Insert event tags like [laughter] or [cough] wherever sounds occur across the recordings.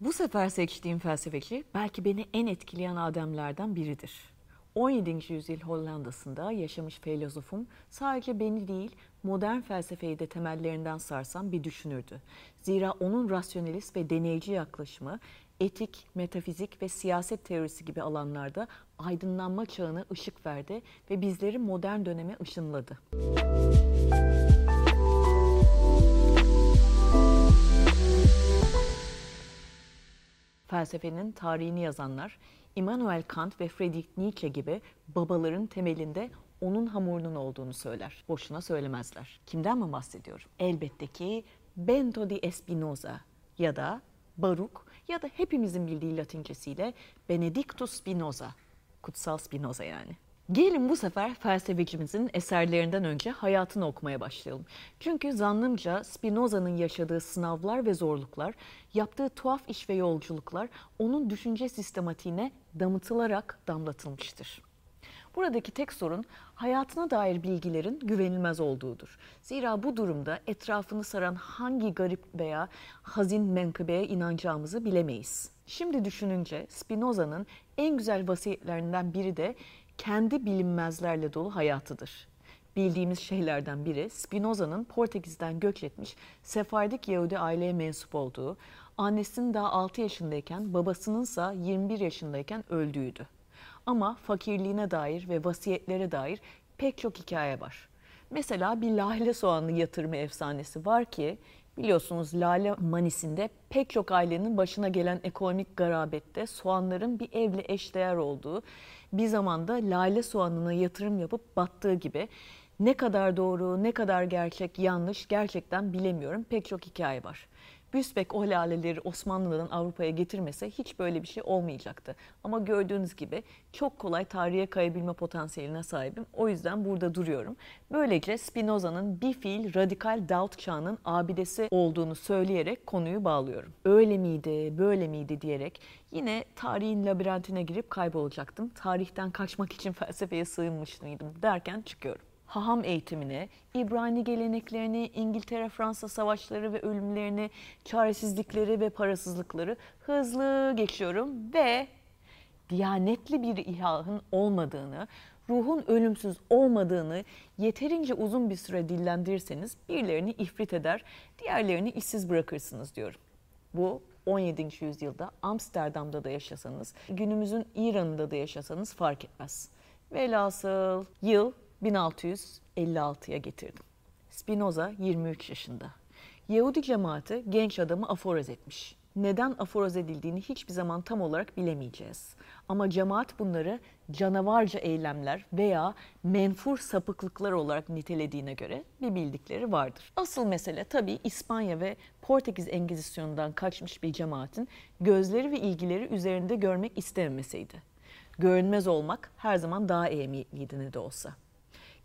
Bu sefer seçtiğim felsefeci belki beni en etkileyen ademlerden biridir. 17. yüzyıl Hollanda'sında yaşamış filozofum sadece beni değil modern felsefeyi de temellerinden sarsan bir düşünürdü. Zira onun rasyonelist ve deneyici yaklaşımı etik, metafizik ve siyaset teorisi gibi alanlarda aydınlanma çağına ışık verdi ve bizleri modern döneme ışınladı. Felsefenin tarihini yazanlar Immanuel Kant ve Friedrich Nietzsche gibi babaların temelinde onun hamurunun olduğunu söyler. Boşuna söylemezler. Kimden mi bahsediyorum? Elbette ki Bento di Spinoza ya da Baruk ya da hepimizin bildiği latincesiyle Benedictus Spinoza. Kutsal Spinoza yani. Gelin bu sefer felsefecimizin eserlerinden önce hayatını okumaya başlayalım. Çünkü zannımca Spinoza'nın yaşadığı sınavlar ve zorluklar, yaptığı tuhaf iş ve yolculuklar onun düşünce sistematiğine damıtılarak damlatılmıştır. Buradaki tek sorun hayatına dair bilgilerin güvenilmez olduğudur. Zira bu durumda etrafını saran hangi garip veya hazin menkıbeye inanacağımızı bilemeyiz. Şimdi düşününce Spinoza'nın en güzel vasiyetlerinden biri de kendi bilinmezlerle dolu hayatıdır. Bildiğimiz şeylerden biri Spinoza'nın Portekiz'den göç etmiş Sefardik Yahudi aileye mensup olduğu, annesinin daha 6 yaşındayken babasınınsa 21 yaşındayken öldüğüydü. Ama fakirliğine dair ve vasiyetlere dair pek çok hikaye var. Mesela bir lale soğanlı yatırımı efsanesi var ki biliyorsunuz lale manisinde pek çok ailenin başına gelen ekonomik garabette soğanların bir evle eşdeğer olduğu bir zamanda lale soğanına yatırım yapıp battığı gibi ne kadar doğru, ne kadar gerçek, yanlış gerçekten bilemiyorum. Pek çok hikaye var. Büsbek o laleleri Osmanlı'dan Avrupa'ya getirmese hiç böyle bir şey olmayacaktı. Ama gördüğünüz gibi çok kolay tarihe kayabilme potansiyeline sahibim. O yüzden burada duruyorum. Böylece Spinoza'nın bir fiil radikal doubt çağının abidesi olduğunu söyleyerek konuyu bağlıyorum. Öyle miydi, böyle miydi diyerek yine tarihin labirentine girip kaybolacaktım. Tarihten kaçmak için [laughs] felsefeye sığınmış mıydım derken çıkıyorum haham eğitimine, İbrani geleneklerini, İngiltere-Fransa savaşları ve ölümlerini, çaresizlikleri ve parasızlıkları hızlı geçiyorum ve diyanetli bir ilahın olmadığını, ruhun ölümsüz olmadığını yeterince uzun bir süre dillendirirseniz birilerini ifrit eder, diğerlerini işsiz bırakırsınız diyorum. Bu 17. yüzyılda Amsterdam'da da yaşasanız, günümüzün İran'ında da yaşasanız fark etmez. Velhasıl yıl 1656'ya getirdim. Spinoza 23 yaşında. Yahudi cemaati genç adamı aforoz etmiş. Neden aforoz edildiğini hiçbir zaman tam olarak bilemeyeceğiz. Ama cemaat bunları canavarca eylemler veya menfur sapıklıklar olarak nitelediğine göre bir bildikleri vardır. Asıl mesele tabii İspanya ve Portekiz Engizisyonundan kaçmış bir cemaatin gözleri ve ilgileri üzerinde görmek istememesiydi. Görünmez olmak her zaman daha ehemmiyetliydi ne de olsa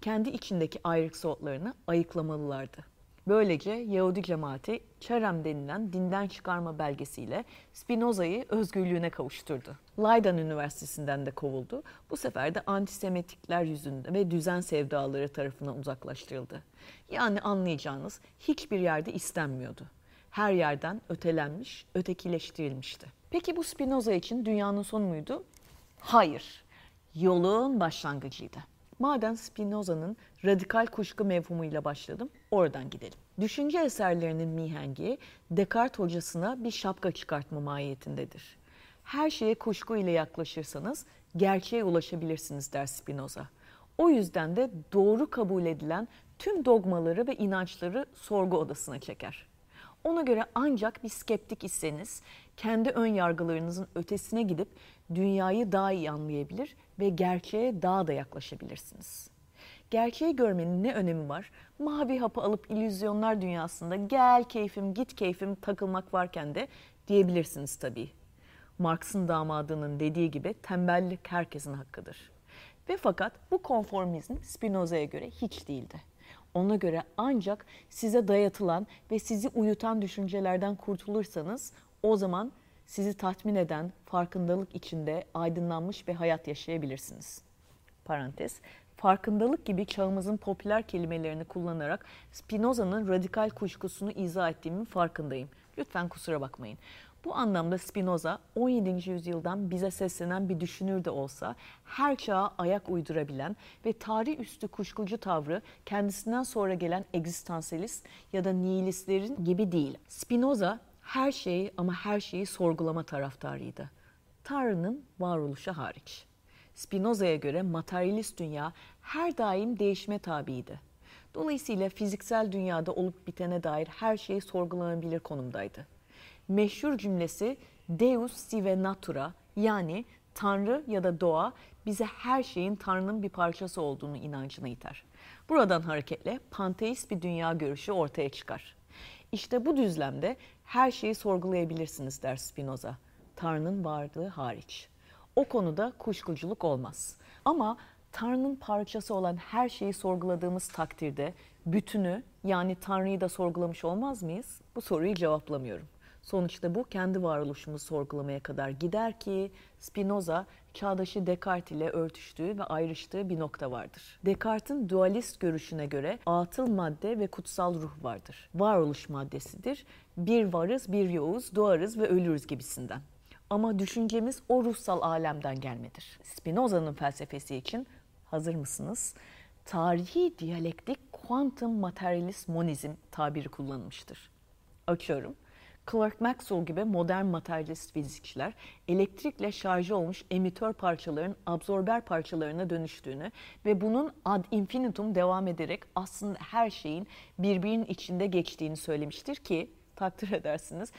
kendi içindeki ayrık soğutlarını ayıklamalılardı. Böylece Yahudi cemaati Çerem denilen dinden çıkarma belgesiyle Spinoza'yı özgürlüğüne kavuşturdu. Leiden Üniversitesi'nden de kovuldu. Bu sefer de antisemitikler yüzünde ve düzen sevdaları tarafından uzaklaştırıldı. Yani anlayacağınız hiçbir yerde istenmiyordu. Her yerden ötelenmiş, ötekileştirilmişti. Peki bu Spinoza için dünyanın sonu muydu? Hayır. Yolun başlangıcıydı. Madem Spinoza'nın radikal kuşku mevhumuyla başladım, oradan gidelim. Düşünce eserlerinin mihengi Descartes hocasına bir şapka çıkartma mahiyetindedir. Her şeye kuşku ile yaklaşırsanız gerçeğe ulaşabilirsiniz der Spinoza. O yüzden de doğru kabul edilen tüm dogmaları ve inançları sorgu odasına çeker. Ona göre ancak bir skeptik iseniz kendi ön yargılarınızın ötesine gidip dünyayı daha iyi anlayabilir ve gerçeğe daha da yaklaşabilirsiniz. Gerçeği görmenin ne önemi var? Mavi hapı alıp illüzyonlar dünyasında gel keyfim git keyfim takılmak varken de diyebilirsiniz tabii. Marx'ın damadının dediği gibi tembellik herkesin hakkıdır. Ve fakat bu konformizm Spinoza'ya göre hiç değildi. Ona göre ancak size dayatılan ve sizi uyutan düşüncelerden kurtulursanız o zaman sizi tatmin eden farkındalık içinde aydınlanmış bir hayat yaşayabilirsiniz. Parantez. Farkındalık gibi çağımızın popüler kelimelerini kullanarak Spinoza'nın radikal kuşkusunu izah ettiğimin farkındayım. Lütfen kusura bakmayın. Bu anlamda Spinoza 17. yüzyıldan bize seslenen bir düşünür de olsa her çağa ayak uydurabilen ve tarih üstü kuşkucu tavrı kendisinden sonra gelen egzistansiyalist ya da nihilistlerin gibi değil. Spinoza her şeyi ama her şeyi sorgulama taraftarıydı. Tanrı'nın varoluşu hariç. Spinoza'ya göre materyalist dünya her daim değişme tabiydi. Dolayısıyla fiziksel dünyada olup bitene dair her şey sorgulanabilir konumdaydı. Meşhur cümlesi Deus sive natura yani Tanrı ya da doğa bize her şeyin Tanrı'nın bir parçası olduğunu inancına iter. Buradan hareketle panteist bir dünya görüşü ortaya çıkar. İşte bu düzlemde her şeyi sorgulayabilirsiniz der Spinoza. Tanrı'nın varlığı hariç. O konuda kuşkuculuk olmaz. Ama Tanrı'nın parçası olan her şeyi sorguladığımız takdirde bütünü yani Tanrı'yı da sorgulamış olmaz mıyız? Bu soruyu cevaplamıyorum. Sonuçta bu kendi varoluşumuzu sorgulamaya kadar gider ki Spinoza çağdaşı Descartes ile örtüştüğü ve ayrıştığı bir nokta vardır. Descartes'in dualist görüşüne göre atıl madde ve kutsal ruh vardır. Varoluş maddesidir. Bir varız, bir yoğuz, doğarız ve ölürüz gibisinden. Ama düşüncemiz o ruhsal alemden gelmedir. Spinoza'nın felsefesi için hazır mısınız? Tarihi diyalektik kuantum materyalist monizm tabiri kullanılmıştır. Açıyorum. Clerk Maxwell gibi modern materyalist fizikçiler elektrikle şarjı olmuş emitör parçaların absorber parçalarına dönüştüğünü ve bunun ad infinitum devam ederek aslında her şeyin birbirinin içinde geçtiğini söylemiştir ki takdir edersiniz.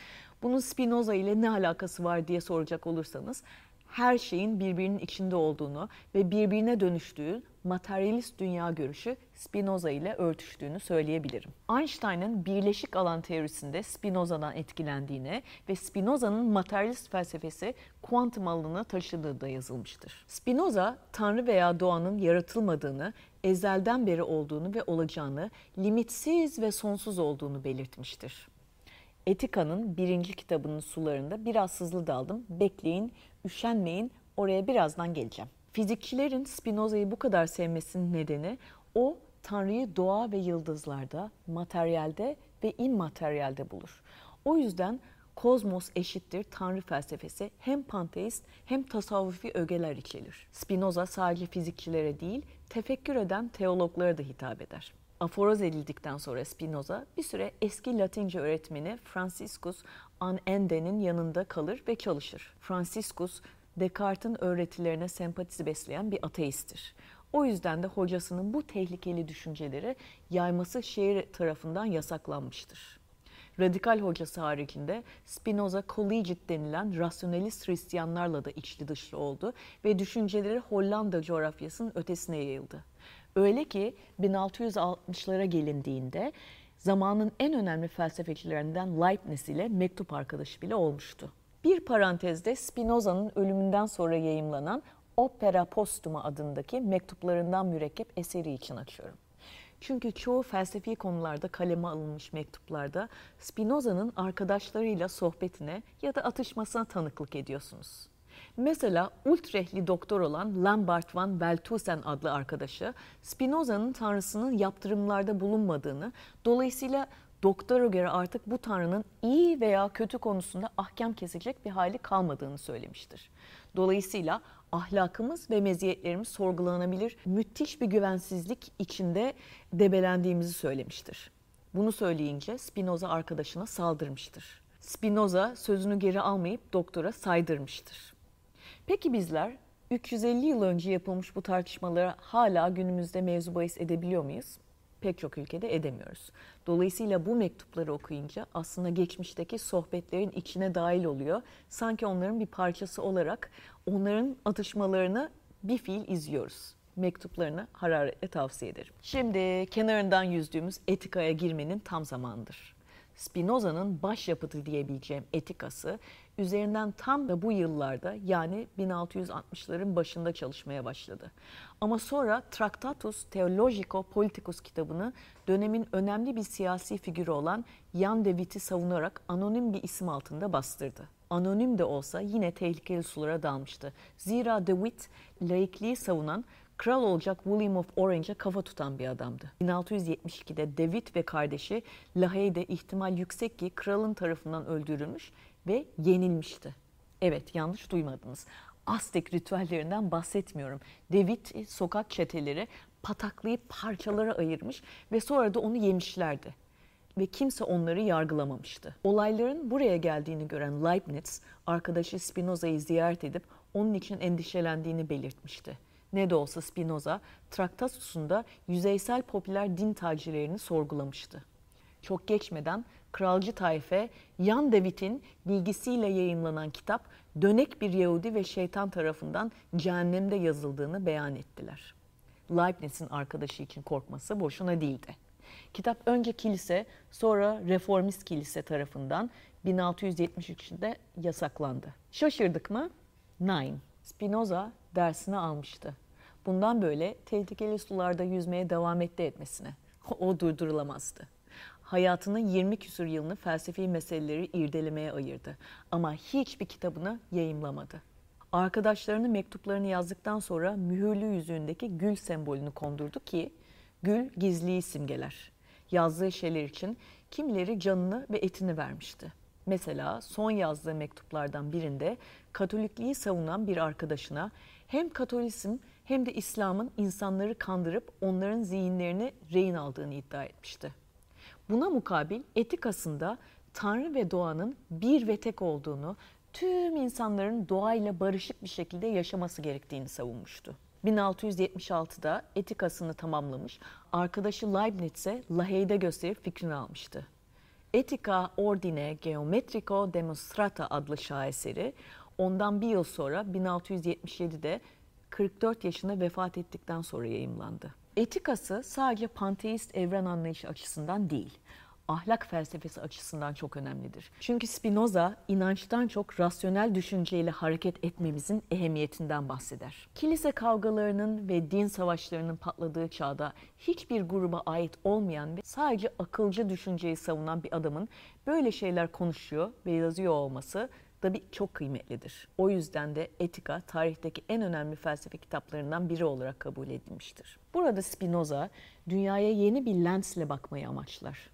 Bunun Spinoza ile ne alakası var diye soracak olursanız her şeyin birbirinin içinde olduğunu ve birbirine dönüştüğü materyalist dünya görüşü Spinoza ile örtüştüğünü söyleyebilirim. Einstein'ın birleşik alan teorisinde Spinoza'dan etkilendiğine ve Spinoza'nın materyalist felsefesi kuantum alanına taşıdığı da yazılmıştır. Spinoza, Tanrı veya doğanın yaratılmadığını, ezelden beri olduğunu ve olacağını, limitsiz ve sonsuz olduğunu belirtmiştir. Etika'nın birinci kitabının sularında biraz hızlı daldım. Bekleyin, üşenmeyin, oraya birazdan geleceğim. Fizikçilerin Spinoza'yı bu kadar sevmesinin nedeni o Tanrı'yı doğa ve yıldızlarda, materyalde ve immateryalde bulur. O yüzden kozmos eşittir Tanrı felsefesi hem panteist hem tasavvufi ögeler içerir. Spinoza sadece fizikçilere değil, tefekkür eden teologlara da hitap eder aforoz edildikten sonra Spinoza bir süre eski Latince öğretmeni Franciscus an Ende'nin yanında kalır ve çalışır. Franciscus, Descartes'in öğretilerine sempatisi besleyen bir ateisttir. O yüzden de hocasının bu tehlikeli düşünceleri yayması şehir tarafından yasaklanmıştır. Radikal hocası haricinde Spinoza Collegiate denilen rasyonalist Hristiyanlarla da içli dışlı oldu ve düşünceleri Hollanda coğrafyasının ötesine yayıldı. Öyle ki 1660'lara gelindiğinde zamanın en önemli felsefecilerinden Leibniz ile mektup arkadaşı bile olmuştu. Bir parantezde Spinoza'nın ölümünden sonra yayımlanan Opera Postuma adındaki mektuplarından mürekkep eseri için açıyorum. Çünkü çoğu felsefi konularda kaleme alınmış mektuplarda Spinoza'nın arkadaşlarıyla sohbetine ya da atışmasına tanıklık ediyorsunuz. Mesela Ultrehli doktor olan Lambert van Weltusen adlı arkadaşı Spinoza'nın tanrısının yaptırımlarda bulunmadığını, dolayısıyla doktora göre artık bu tanrının iyi veya kötü konusunda ahkam kesecek bir hali kalmadığını söylemiştir. Dolayısıyla ahlakımız ve meziyetlerimiz sorgulanabilir, müthiş bir güvensizlik içinde debelendiğimizi söylemiştir. Bunu söyleyince Spinoza arkadaşına saldırmıştır. Spinoza sözünü geri almayıp doktora saydırmıştır. Peki bizler 350 yıl önce yapılmış bu tartışmalara hala günümüzde mevzu bahis edebiliyor muyuz? Pek çok ülkede edemiyoruz. Dolayısıyla bu mektupları okuyunca aslında geçmişteki sohbetlerin içine dahil oluyor. Sanki onların bir parçası olarak onların atışmalarını bir fiil izliyoruz. Mektuplarını hararetle tavsiye ederim. Şimdi kenarından yüzdüğümüz etikaya girmenin tam zamanıdır. Spinoza'nın başyapıtı diyebileceğim etikası üzerinden tam da bu yıllarda yani 1660'ların başında çalışmaya başladı. Ama sonra Tractatus Theologico Politicus kitabını dönemin önemli bir siyasi figürü olan Jan de Witt'i savunarak anonim bir isim altında bastırdı. Anonim de olsa yine tehlikeli sulara dalmıştı. Zira de Witt laikliği savunan kral olacak William of Orange'a kafa tutan bir adamdı. 1672'de David ve kardeşi Lahey'de ihtimal yüksek ki kralın tarafından öldürülmüş ve yenilmişti. Evet yanlış duymadınız. Aztek ritüellerinden bahsetmiyorum. David sokak çeteleri pataklayıp parçalara ayırmış ve sonra da onu yemişlerdi. Ve kimse onları yargılamamıştı. Olayların buraya geldiğini gören Leibniz, arkadaşı Spinoza'yı ziyaret edip onun için endişelendiğini belirtmişti. Ne de olsa Spinoza, Traktatus'unda yüzeysel popüler din tacirlerini sorgulamıştı. Çok geçmeden kralcı tayfe Jan David'in bilgisiyle yayınlanan kitap dönek bir Yahudi ve şeytan tarafından cehennemde yazıldığını beyan ettiler. Leibniz'in arkadaşı için korkması boşuna değildi. Kitap önce kilise sonra reformist kilise tarafından 1673'de yasaklandı. Şaşırdık mı? Nine. Spinoza dersini almıştı. Bundan böyle tehlikeli sularda yüzmeye devam etti etmesine. [laughs] O durdurulamazdı. Hayatının 20 küsur yılını felsefi meseleleri irdelemeye ayırdı. Ama hiçbir kitabını yayımlamadı. Arkadaşlarının mektuplarını yazdıktan sonra mühürlü yüzüğündeki gül sembolünü kondurdu ki gül gizliyi simgeler. Yazdığı şeyler için kimileri canını ve etini vermişti. Mesela son yazdığı mektuplardan birinde Katolikliği savunan bir arkadaşına hem Katolizm hem de İslam'ın insanları kandırıp onların zihinlerini rehin aldığını iddia etmişti. Buna mukabil etikasında Tanrı ve doğanın bir ve tek olduğunu, tüm insanların doğayla barışık bir şekilde yaşaması gerektiğini savunmuştu. 1676'da etikasını tamamlamış, arkadaşı Leibniz'e Lahey'de gösterip fikrini almıştı. Etica Ordine Geometrico Demonstrata adlı şaheseri ondan bir yıl sonra 1677'de 44 yaşında vefat ettikten sonra yayımlandı. Etikası sadece panteist evren anlayışı açısından değil, ahlak felsefesi açısından çok önemlidir. Çünkü Spinoza inançtan çok rasyonel düşünceyle hareket etmemizin ehemmiyetinden bahseder. Kilise kavgalarının ve din savaşlarının patladığı çağda hiçbir gruba ait olmayan ve sadece akılcı düşünceyi savunan bir adamın böyle şeyler konuşuyor ve yazıyor olması tabi çok kıymetlidir. O yüzden de Etika tarihteki en önemli felsefe kitaplarından biri olarak kabul edilmiştir. Burada Spinoza dünyaya yeni bir lensle bakmayı amaçlar.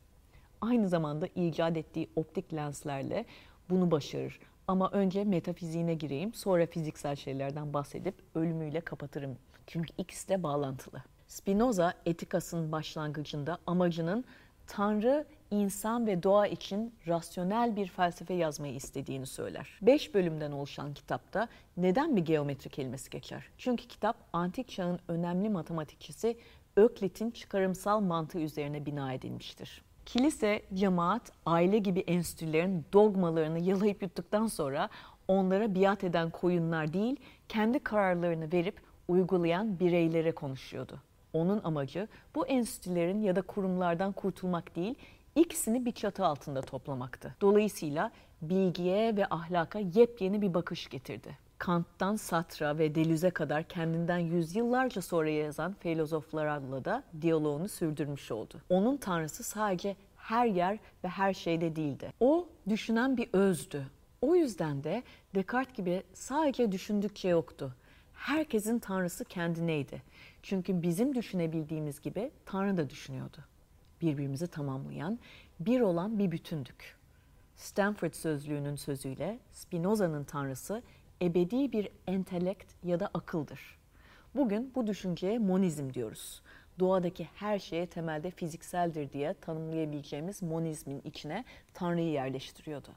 Aynı zamanda icat ettiği optik lenslerle bunu başarır. Ama önce metafiziğine gireyim, sonra fiziksel şeylerden bahsedip ölümüyle kapatırım. Çünkü ikisi de bağlantılı. Spinoza etikasının başlangıcında amacının Tanrı, insan ve doğa için rasyonel bir felsefe yazmayı istediğini söyler. Beş bölümden oluşan kitapta neden bir geometri kelimesi geçer? Çünkü kitap antik çağın önemli matematikçisi Öklit'in çıkarımsal mantığı üzerine bina edilmiştir. Kilise, cemaat, aile gibi enstitülerin dogmalarını yalayıp yuttuktan sonra onlara biat eden koyunlar değil, kendi kararlarını verip uygulayan bireylere konuşuyordu. Onun amacı bu enstitülerin ya da kurumlardan kurtulmak değil, ikisini bir çatı altında toplamaktı. Dolayısıyla bilgiye ve ahlaka yepyeni bir bakış getirdi. Kant'tan Sartre ve Deleuze'e kadar kendinden yüzyıllarca sonra yazan filozoflarla da diyaloğunu sürdürmüş oldu. Onun tanrısı sadece her yer ve her şeyde değildi. O düşünen bir özdü. O yüzden de Descartes gibi sadece düşündükçe yoktu. Herkesin tanrısı kendineydi. Çünkü bizim düşünebildiğimiz gibi Tanrı da düşünüyordu. Birbirimizi tamamlayan, bir olan bir bütündük. Stanford sözlüğünün sözüyle Spinoza'nın tanrısı ebedi bir entelekt ya da akıldır. Bugün bu düşünceye monizm diyoruz. Doğadaki her şeye temelde fizikseldir diye tanımlayabileceğimiz monizmin içine Tanrı'yı yerleştiriyordu.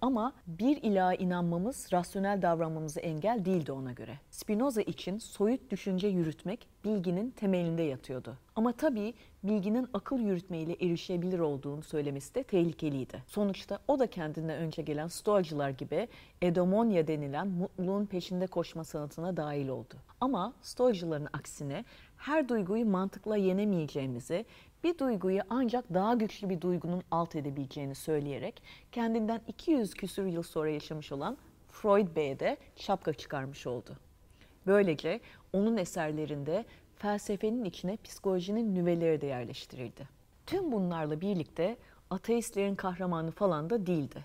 Ama bir ilaha inanmamız rasyonel davranmamızı engel değildi ona göre. Spinoza için soyut düşünce yürütmek bilginin temelinde yatıyordu. Ama tabii bilginin akıl yürütmeyle erişebilir olduğunu söylemesi de tehlikeliydi. Sonuçta o da kendinden önce gelen stoacılar gibi edomonya denilen mutluluğun peşinde koşma sanatına dahil oldu. Ama stoacıların aksine her duyguyu mantıkla yenemeyeceğimizi, bir duyguyu ancak daha güçlü bir duygunun alt edebileceğini söyleyerek kendinden 200 küsur yıl sonra yaşamış olan Freud Bey'e de şapka çıkarmış oldu. Böylece onun eserlerinde felsefenin içine psikolojinin nüveleri de yerleştirildi. Tüm bunlarla birlikte ateistlerin kahramanı falan da değildi.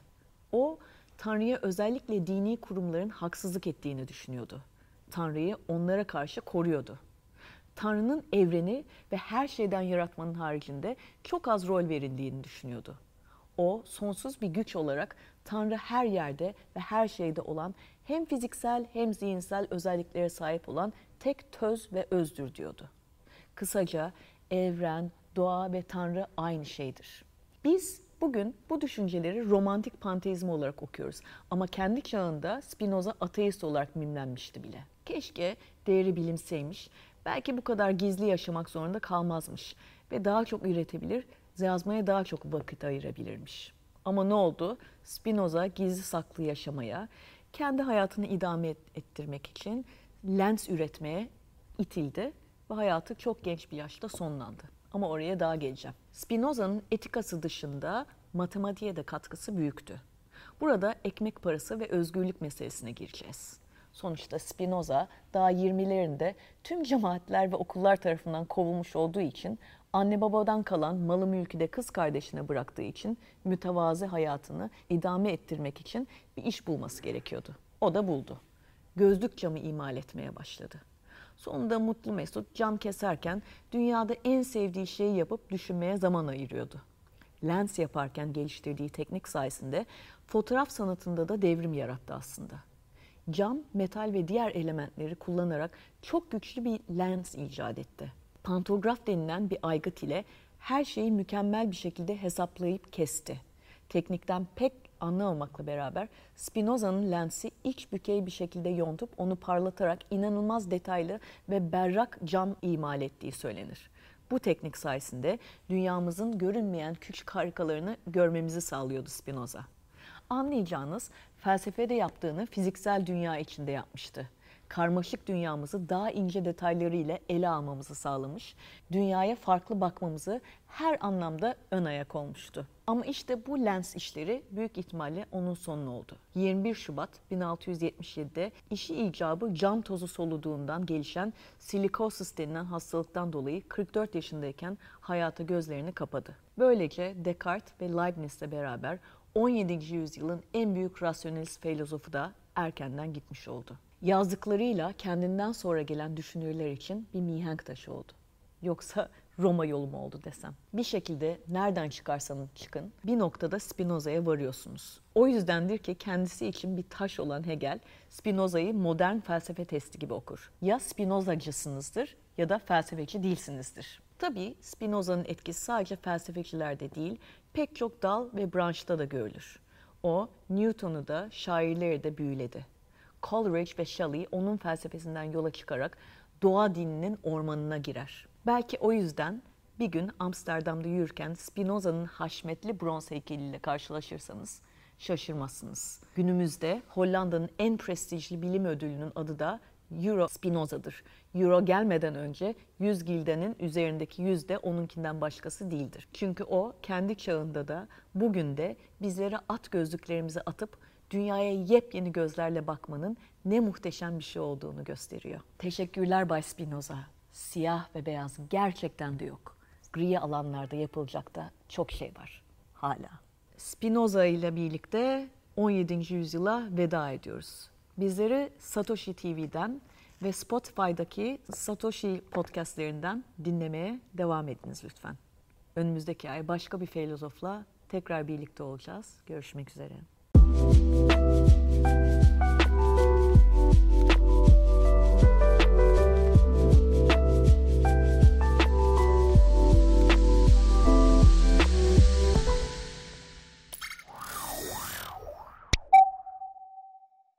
O, Tanrı'ya özellikle dini kurumların haksızlık ettiğini düşünüyordu. Tanrı'yı onlara karşı koruyordu. Tanrı'nın evreni ve her şeyden yaratmanın haricinde çok az rol verildiğini düşünüyordu. O sonsuz bir güç olarak Tanrı her yerde ve her şeyde olan hem fiziksel hem zihinsel özelliklere sahip olan tek töz ve özdür diyordu. Kısaca evren, doğa ve Tanrı aynı şeydir. Biz bugün bu düşünceleri romantik panteizm olarak okuyoruz ama kendi çağında Spinoza ateist olarak mimlenmişti bile. Keşke değeri bilimseymiş, belki bu kadar gizli yaşamak zorunda kalmazmış ve daha çok üretebilir, yazmaya daha çok vakit ayırabilirmiş. Ama ne oldu? Spinoza gizli saklı yaşamaya, kendi hayatını idame ettirmek için lens üretmeye itildi ve hayatı çok genç bir yaşta sonlandı. Ama oraya daha geleceğim. Spinoza'nın etikası dışında matematiğe de katkısı büyüktü. Burada ekmek parası ve özgürlük meselesine gireceğiz. Sonuçta Spinoza daha 20'lerinde tüm cemaatler ve okullar tarafından kovulmuş olduğu için anne babadan kalan malı mülkü de kız kardeşine bıraktığı için mütevazi hayatını idame ettirmek için bir iş bulması gerekiyordu. O da buldu. Gözlük camı imal etmeye başladı. Sonunda mutlu mesut cam keserken dünyada en sevdiği şeyi yapıp düşünmeye zaman ayırıyordu. Lens yaparken geliştirdiği teknik sayesinde fotoğraf sanatında da devrim yarattı aslında. Cam, metal ve diğer elementleri kullanarak çok güçlü bir lens icat etti. Pantograf denilen bir aygıt ile her şeyi mükemmel bir şekilde hesaplayıp kesti. Teknikten pek anlamamakla beraber Spinoza'nın lensi iç bükey bir şekilde yontup onu parlatarak inanılmaz detaylı ve berrak cam imal ettiği söylenir. Bu teknik sayesinde dünyamızın görünmeyen küçük harikalarını görmemizi sağlıyordu Spinoza. Anlayacağınız felsefede yaptığını fiziksel dünya içinde yapmıştı karmaşık dünyamızı daha ince detaylarıyla ele almamızı sağlamış, dünyaya farklı bakmamızı her anlamda ön ayak olmuştu. Ama işte bu lens işleri büyük ihtimalle onun sonu oldu. 21 Şubat 1677'de işi icabı cam tozu soluduğundan gelişen silikosis denilen hastalıktan dolayı 44 yaşındayken hayata gözlerini kapadı. Böylece Descartes ve Leibniz'le beraber 17. yüzyılın en büyük rasyonelist filozofu da erkenden gitmiş oldu yazdıklarıyla kendinden sonra gelen düşünürler için bir mihenk taşı oldu. Yoksa Roma yolu mu oldu desem. Bir şekilde nereden çıkarsanız çıkın bir noktada Spinoza'ya varıyorsunuz. O yüzdendir ki kendisi için bir taş olan Hegel Spinoza'yı modern felsefe testi gibi okur. Ya Spinozacısınızdır ya da felsefeci değilsinizdir. Tabii Spinoza'nın etkisi sadece felsefecilerde değil pek çok dal ve branşta da görülür. O Newton'u da şairleri de büyüledi. Coleridge ve Shelley onun felsefesinden yola çıkarak doğa dininin ormanına girer. Belki o yüzden bir gün Amsterdam'da yürürken Spinoza'nın haşmetli bronz heykeliyle karşılaşırsanız şaşırmazsınız. Günümüzde Hollanda'nın en prestijli bilim ödülünün adı da Euro Spinoza'dır. Euro gelmeden önce 100 gildenin üzerindeki yüzde onunkinden başkası değildir. Çünkü o kendi çağında da bugün de bizlere at gözlüklerimizi atıp dünyaya yepyeni gözlerle bakmanın ne muhteşem bir şey olduğunu gösteriyor. Teşekkürler Bay Spinoza. Siyah ve beyaz gerçekten de yok. Gri alanlarda yapılacak da çok şey var hala. Spinoza ile birlikte 17. yüzyıla veda ediyoruz. Bizleri Satoshi TV'den ve Spotify'daki Satoshi podcastlerinden dinlemeye devam ediniz lütfen. Önümüzdeki ay başka bir filozofla tekrar birlikte olacağız. Görüşmek üzere. You.